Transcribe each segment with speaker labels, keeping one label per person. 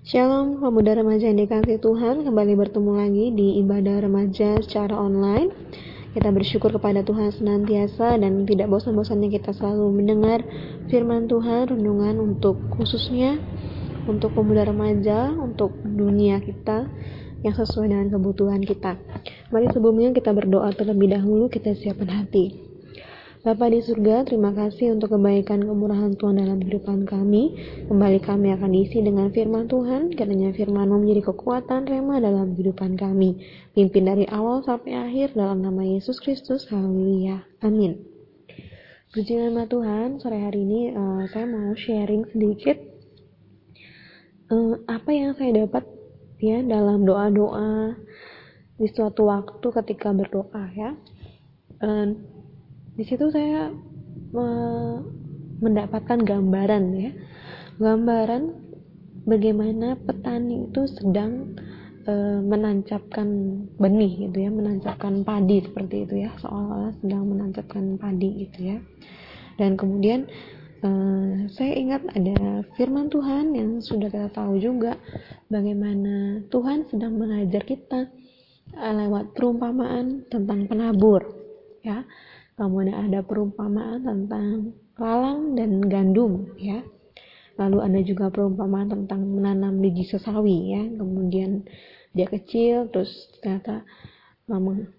Speaker 1: Shalom pemuda remaja yang dikasih Tuhan. Kembali bertemu lagi di ibadah remaja secara online. Kita bersyukur kepada Tuhan senantiasa Dan tidak bosan-bosannya kita selalu mendengar firman Tuhan Renungan untuk khususnya Untuk pemuda remaja Untuk dunia kita Yang sesuai dengan kebutuhan kita. Mari sebelumnya kita berdoa terlebih dahulu Kita siapkan hati Bapa di surga, terima kasih untuk kebaikan kemurahan Tuhan dalam kehidupan kami. Kembali kami akan diisi dengan firman Tuhan, karena firman menjadi kekuatan rema dalam kehidupan kami. Pimpin dari awal sampai akhir dalam nama Yesus Kristus. Haleluya. Amin. Puji nama Tuhan, sore hari ini uh, saya mau sharing sedikit uh, apa yang saya dapat ya dalam doa-doa di suatu waktu ketika berdoa ya. Uh, di situ saya me mendapatkan gambaran ya. Gambaran bagaimana petani itu sedang e, menancapkan benih gitu ya menancapkan padi seperti itu ya. Seolah-olah sedang menancapkan padi gitu ya. Dan kemudian e, saya ingat ada firman Tuhan yang sudah kita tahu juga bagaimana Tuhan sedang mengajar kita e, lewat perumpamaan tentang penabur ya kemudian ada perumpamaan tentang lalang dan gandum ya. Lalu ada juga perumpamaan tentang menanam biji sesawi ya. Kemudian dia kecil terus ternyata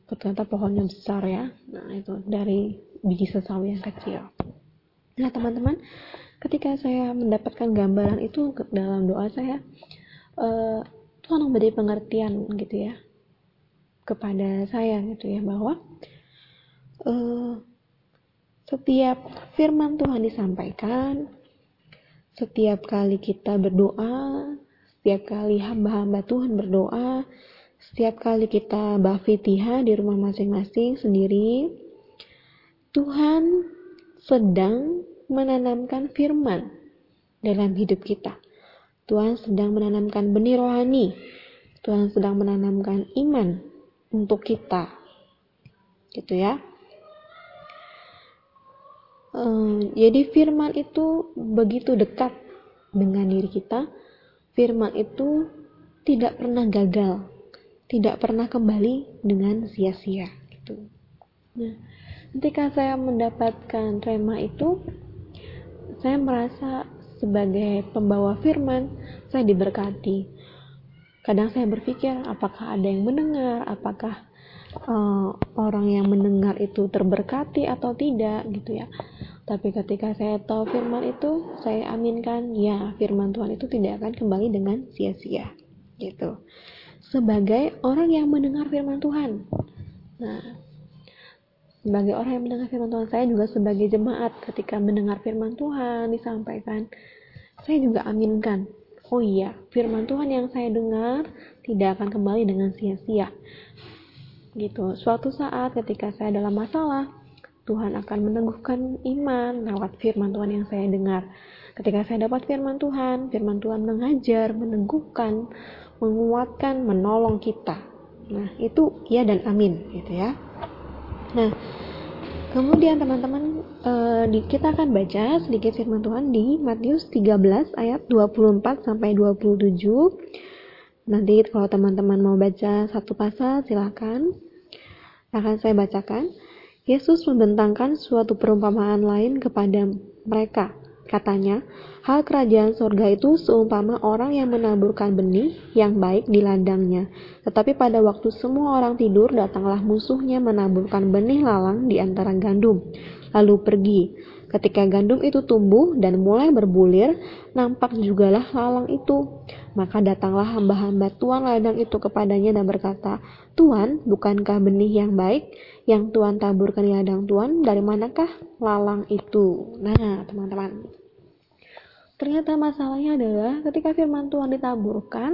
Speaker 1: ternyata pohonnya besar ya. Nah itu dari biji sesawi yang kecil. Nah teman-teman ketika saya mendapatkan gambaran itu dalam doa saya uh, Tuhan memberi pengertian gitu ya kepada saya gitu ya bahwa uh, setiap firman Tuhan disampaikan, setiap kali kita berdoa, setiap kali hamba-hamba Tuhan berdoa, setiap kali kita bafitiha di rumah masing-masing sendiri, Tuhan sedang menanamkan firman dalam hidup kita. Tuhan sedang menanamkan benih rohani. Tuhan sedang menanamkan iman untuk kita. Gitu ya. Jadi firman itu begitu dekat dengan diri kita. Firman itu tidak pernah gagal, tidak pernah kembali dengan sia-sia. Gitu. Nah, ketika saya mendapatkan rema itu, saya merasa sebagai pembawa firman, saya diberkati. Kadang saya berpikir, apakah ada yang mendengar, apakah uh, orang yang mendengar itu terberkati atau tidak gitu ya tapi ketika saya tahu firman itu saya aminkan ya firman Tuhan itu tidak akan kembali dengan sia-sia gitu sebagai orang yang mendengar firman Tuhan nah sebagai orang yang mendengar firman Tuhan saya juga sebagai jemaat ketika mendengar firman Tuhan disampaikan saya juga aminkan oh iya firman Tuhan yang saya dengar tidak akan kembali dengan sia-sia gitu. Suatu saat ketika saya dalam masalah, Tuhan akan meneguhkan iman lewat firman Tuhan yang saya dengar. Ketika saya dapat firman Tuhan, firman Tuhan mengajar, meneguhkan, menguatkan, menolong kita. Nah, itu ya dan amin gitu ya. Nah, kemudian teman-teman uh, kita akan baca sedikit firman Tuhan di Matius 13 ayat 24 sampai 27. Nanti kalau teman-teman mau baca satu pasal silahkan. Akan saya bacakan. Yesus membentangkan suatu perumpamaan lain kepada mereka. Katanya, hal kerajaan sorga itu seumpama orang yang menaburkan benih yang baik di ladangnya. Tetapi pada waktu semua orang tidur, datanglah musuhnya menaburkan benih lalang di antara gandum. Lalu pergi. Ketika gandum itu tumbuh dan mulai berbulir, nampak jugalah lalang itu. Maka datanglah hamba-hamba tuan ladang itu kepadanya dan berkata, Tuan, bukankah benih yang baik yang Tuhan taburkan di ladang Tuan? Dari manakah lalang itu? Nah, teman-teman. Ternyata masalahnya adalah ketika firman Tuhan ditaburkan,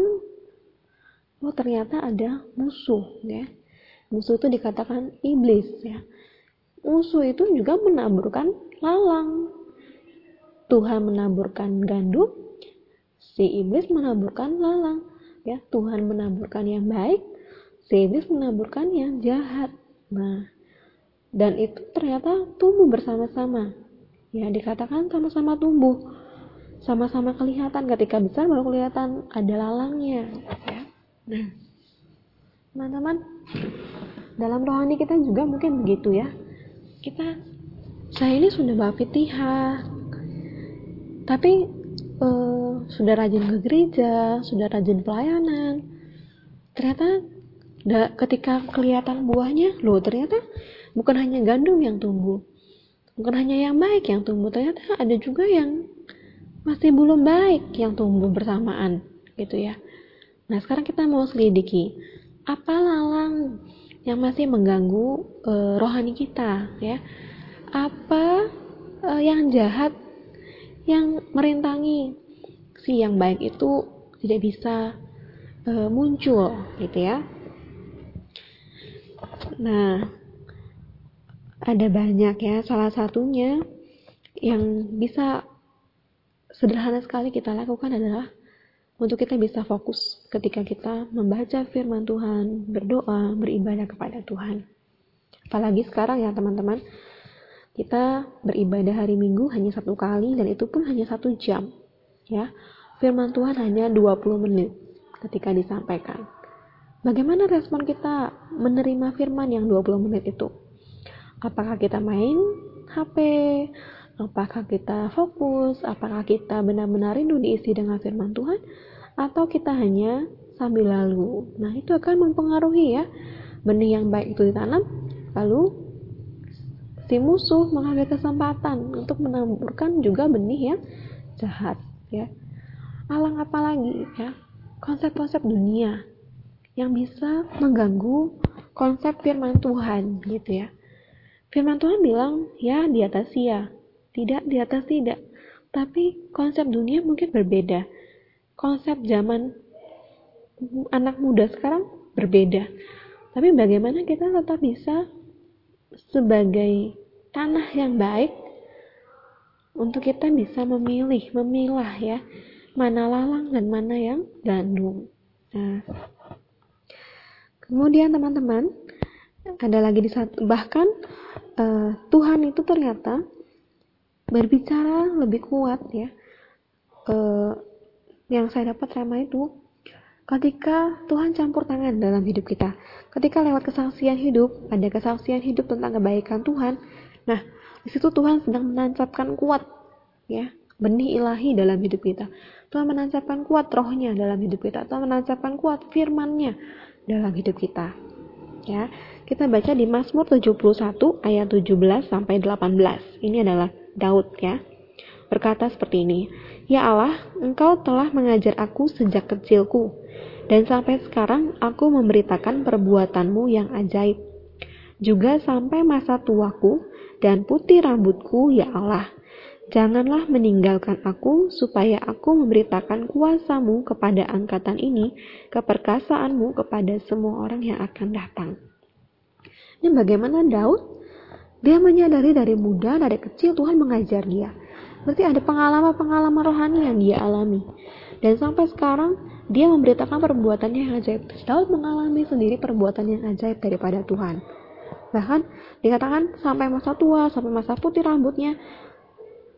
Speaker 1: oh ternyata ada musuh, ya. Musuh itu dikatakan iblis, ya. Musuh itu juga menaburkan lalang. Tuhan menaburkan gandum, si iblis menaburkan lalang. Ya, Tuhan menaburkan yang baik, si iblis menaburkan yang jahat. Nah, dan itu ternyata tumbuh bersama-sama. Ya, dikatakan sama-sama tumbuh. sama-sama kelihatan ketika besar baru kelihatan ada lalangnya ya nah teman-teman dalam rohani kita juga mungkin begitu ya kita saya ini sudah bapitihah tapi uh, sudah rajin ke gereja sudah rajin pelayanan. Ternyata da, ketika kelihatan buahnya loh ternyata bukan hanya gandum yang tumbuh. Bukan hanya yang baik yang tumbuh ternyata ada juga yang masih belum baik yang tumbuh bersamaan gitu ya. Nah sekarang kita mau selidiki apa lalang yang masih mengganggu e, rohani kita ya. Apa e, yang jahat yang merintangi si yang baik itu tidak bisa e, muncul gitu ya? Nah ada banyak ya. Salah satunya yang bisa sederhana sekali kita lakukan adalah untuk kita bisa fokus ketika kita membaca firman Tuhan, berdoa, beribadah kepada Tuhan. Apalagi sekarang ya teman-teman, kita beribadah hari Minggu hanya satu kali dan itu pun hanya satu jam. Ya, firman Tuhan hanya 20 menit ketika disampaikan. Bagaimana respon kita menerima firman yang 20 menit itu? Apakah kita main HP? Apakah kita fokus? Apakah kita benar-benar rindu diisi dengan firman Tuhan? Atau kita hanya sambil lalu? Nah, itu akan mempengaruhi ya. Benih yang baik itu ditanam, lalu si musuh mengambil kesempatan untuk menaburkan juga benih yang jahat ya. Alang apa lagi ya? Konsep-konsep dunia yang bisa mengganggu konsep firman Tuhan gitu ya. Firman Tuhan bilang ya di atas ya, tidak di atas tidak. Tapi konsep dunia mungkin berbeda. Konsep zaman anak muda sekarang berbeda. Tapi bagaimana kita tetap bisa sebagai tanah yang baik untuk kita bisa memilih, memilah ya, mana lalang dan mana yang gandum. Nah, kemudian teman-teman ada lagi di bahkan uh, Tuhan itu ternyata berbicara lebih kuat ya uh, yang saya dapat sama itu ketika Tuhan campur tangan dalam hidup kita ketika lewat kesaksian hidup ada kesaksian hidup tentang kebaikan Tuhan nah di situ Tuhan sedang menancapkan kuat ya benih ilahi dalam hidup kita. Tuhan menancapkan kuat rohnya dalam hidup kita Tuhan menancapkan kuat firmannya dalam hidup kita ya. Kita baca di Mazmur 71 ayat 17 sampai 18 ini adalah Daud ya. Berkata seperti ini, Ya Allah, Engkau telah mengajar aku sejak kecilku, dan sampai sekarang aku memberitakan perbuatanmu yang ajaib. Juga sampai masa tuaku dan putih rambutku, ya Allah. Janganlah meninggalkan aku, supaya aku memberitakan kuasamu kepada angkatan ini, keperkasaanmu kepada semua orang yang akan datang. Ini bagaimana Daud dia menyadari dari muda, dari kecil Tuhan mengajar dia. Berarti ada pengalaman-pengalaman rohani yang dia alami. Dan sampai sekarang dia memberitakan perbuatannya yang ajaib. Daud mengalami sendiri perbuatan yang ajaib daripada Tuhan. Bahkan dikatakan sampai masa tua, sampai masa putih rambutnya,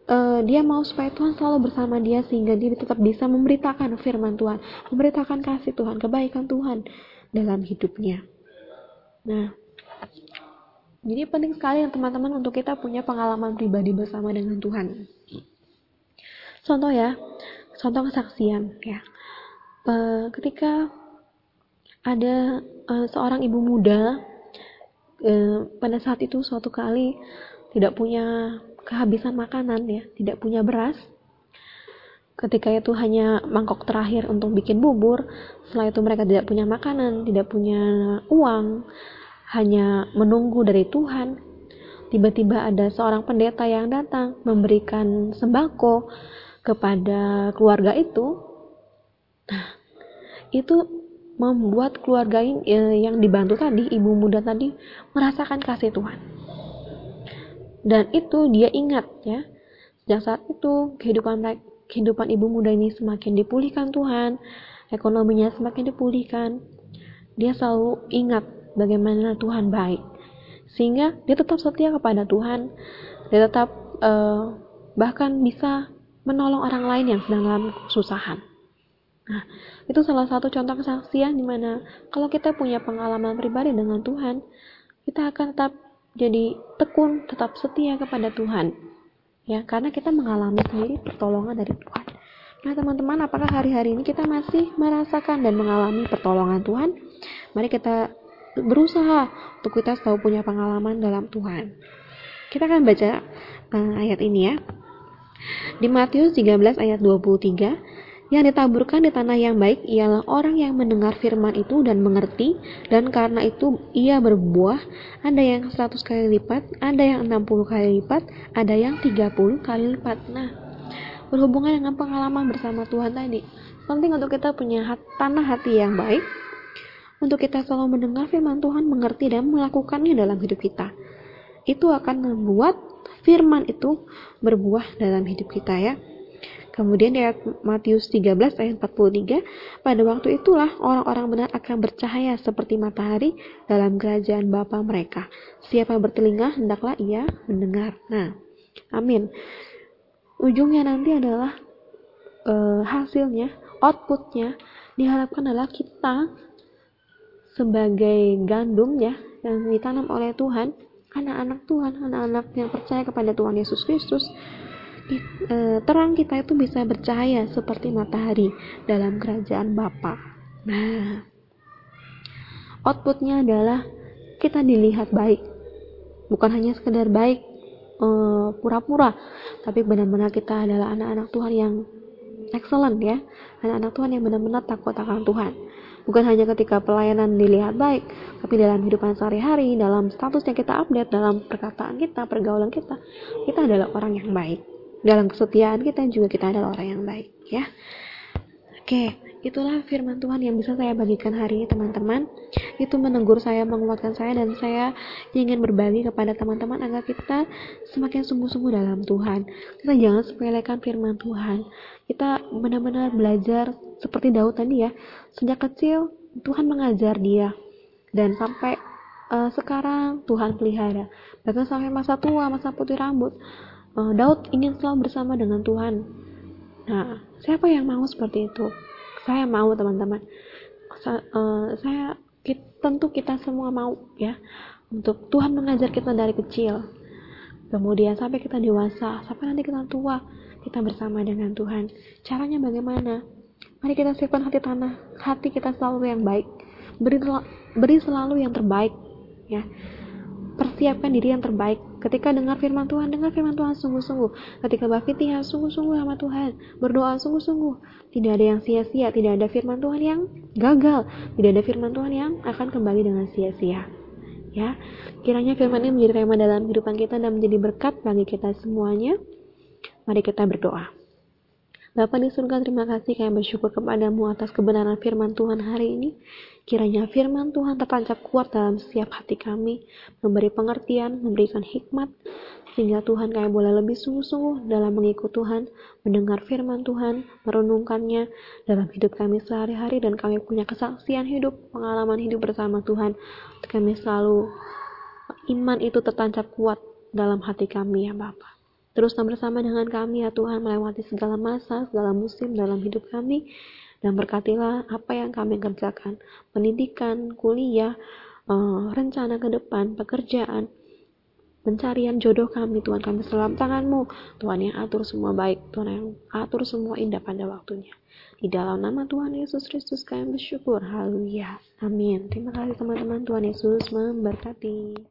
Speaker 1: uh, dia mau supaya Tuhan selalu bersama dia sehingga dia tetap bisa memberitakan firman Tuhan, memberitakan kasih Tuhan, kebaikan Tuhan dalam hidupnya. Nah, jadi penting sekali teman-teman untuk kita punya pengalaman pribadi bersama dengan Tuhan. Contoh ya, contoh kesaksian ya. E, ketika ada e, seorang ibu muda e, pada saat itu suatu kali tidak punya kehabisan makanan ya, tidak punya beras. Ketika itu hanya mangkok terakhir untuk bikin bubur, setelah itu mereka tidak punya makanan, tidak punya uang, hanya menunggu dari Tuhan. Tiba-tiba ada seorang pendeta yang datang memberikan sembako kepada keluarga itu. Nah, itu membuat keluarga yang dibantu tadi, ibu muda tadi, merasakan kasih Tuhan. Dan itu dia ingat ya. Sejak saat itu kehidupan kehidupan ibu muda ini semakin dipulihkan Tuhan, ekonominya semakin dipulihkan. Dia selalu ingat bagaimana Tuhan baik sehingga dia tetap setia kepada Tuhan dia tetap uh, bahkan bisa menolong orang lain yang sedang dalam kesusahan. Nah, itu salah satu contoh kesaksian di mana kalau kita punya pengalaman pribadi dengan Tuhan, kita akan tetap jadi tekun, tetap setia kepada Tuhan. Ya, karena kita mengalami sendiri pertolongan dari Tuhan. Nah, teman-teman, apakah hari-hari ini kita masih merasakan dan mengalami pertolongan Tuhan? Mari kita berusaha untuk kita tahu punya pengalaman dalam Tuhan. Kita akan baca uh, ayat ini ya. Di Matius 13 ayat 23, yang ditaburkan di tanah yang baik ialah orang yang mendengar firman itu dan mengerti, dan karena itu ia berbuah, ada yang 100 kali lipat, ada yang 60 kali lipat, ada yang 30 kali lipat. Nah, berhubungan dengan pengalaman bersama Tuhan tadi, penting untuk kita punya hat, tanah hati yang baik, untuk kita selalu mendengar firman Tuhan, mengerti dan melakukannya dalam hidup kita. Itu akan membuat firman itu berbuah dalam hidup kita ya. Kemudian di Matius 13 ayat 43, pada waktu itulah orang-orang benar akan bercahaya seperti matahari dalam kerajaan Bapa mereka. Siapa bertelinga hendaklah ia mendengar. Nah, amin. Ujungnya nanti adalah e, hasilnya, outputnya diharapkan adalah kita sebagai gandum ya yang ditanam oleh Tuhan, anak-anak Tuhan, anak-anak yang percaya kepada Tuhan Yesus Kristus Eh, terang kita itu bisa bercahaya seperti matahari dalam kerajaan Bapa. Nah, outputnya adalah kita dilihat baik, bukan hanya sekedar baik eh, pura-pura, tapi benar-benar kita adalah anak-anak Tuhan yang excellent ya, anak-anak Tuhan yang benar-benar takut akan Tuhan. Bukan hanya ketika pelayanan dilihat baik, tapi dalam kehidupan sehari-hari, dalam status yang kita update, dalam perkataan kita, pergaulan kita, kita adalah orang yang baik. Dalam kesetiaan kita juga kita adalah orang yang baik ya. Oke itulah firman Tuhan yang bisa saya bagikan hari ini teman-teman. Itu menegur saya menguatkan saya dan saya ingin berbagi kepada teman-teman agar kita semakin sungguh-sungguh dalam Tuhan. Kita jangan sepelekan firman Tuhan. Kita benar-benar belajar seperti Daud tadi ya. Sejak kecil Tuhan mengajar dia. Dan sampai uh, sekarang Tuhan pelihara. Bahkan sampai masa tua masa putih rambut. Uh, Daud ingin selalu bersama dengan Tuhan. Nah, siapa yang mau seperti itu? Saya mau, teman-teman. Sa uh, saya kita, tentu kita semua mau ya untuk Tuhan mengajar kita dari kecil. Kemudian sampai kita dewasa, sampai nanti kita tua, kita bersama dengan Tuhan. Caranya bagaimana? Mari kita siapkan hati tanah, hati kita selalu yang baik. Beri, beri selalu yang terbaik, ya persiapkan diri yang terbaik. Ketika dengar firman Tuhan, dengar firman Tuhan sungguh-sungguh. Ketika berfitihah, sungguh-sungguh sama Tuhan. Berdoa sungguh-sungguh. Tidak ada yang sia-sia, tidak ada firman Tuhan yang gagal, tidak ada firman Tuhan yang akan kembali dengan sia-sia. Ya, kiranya firman ini menjadi tema dalam kehidupan kita dan menjadi berkat bagi kita semuanya. Mari kita berdoa. Bapa di surga, terima kasih kami bersyukur kepadamu atas kebenaran firman Tuhan hari ini. Kiranya firman Tuhan tertancap kuat dalam setiap hati kami, memberi pengertian, memberikan hikmat, sehingga Tuhan kami boleh lebih sungguh-sungguh dalam mengikut Tuhan, mendengar firman Tuhan, merenungkannya dalam hidup kami sehari-hari, dan kami punya kesaksian hidup, pengalaman hidup bersama Tuhan. Kami selalu iman itu tertancap kuat dalam hati kami ya Bapak. Teruslah bersama dengan kami ya Tuhan melewati segala masa, segala musim dalam hidup kami dan berkatilah apa yang kami kerjakan, pendidikan, kuliah, uh, rencana ke depan, pekerjaan, pencarian jodoh kami, Tuhan kami selalu tanganmu, Tuhan yang atur semua baik, Tuhan yang atur semua indah pada waktunya. Di dalam nama Tuhan Yesus Kristus kami bersyukur. Haleluya. Amin. Terima kasih teman-teman. Tuhan Yesus memberkati.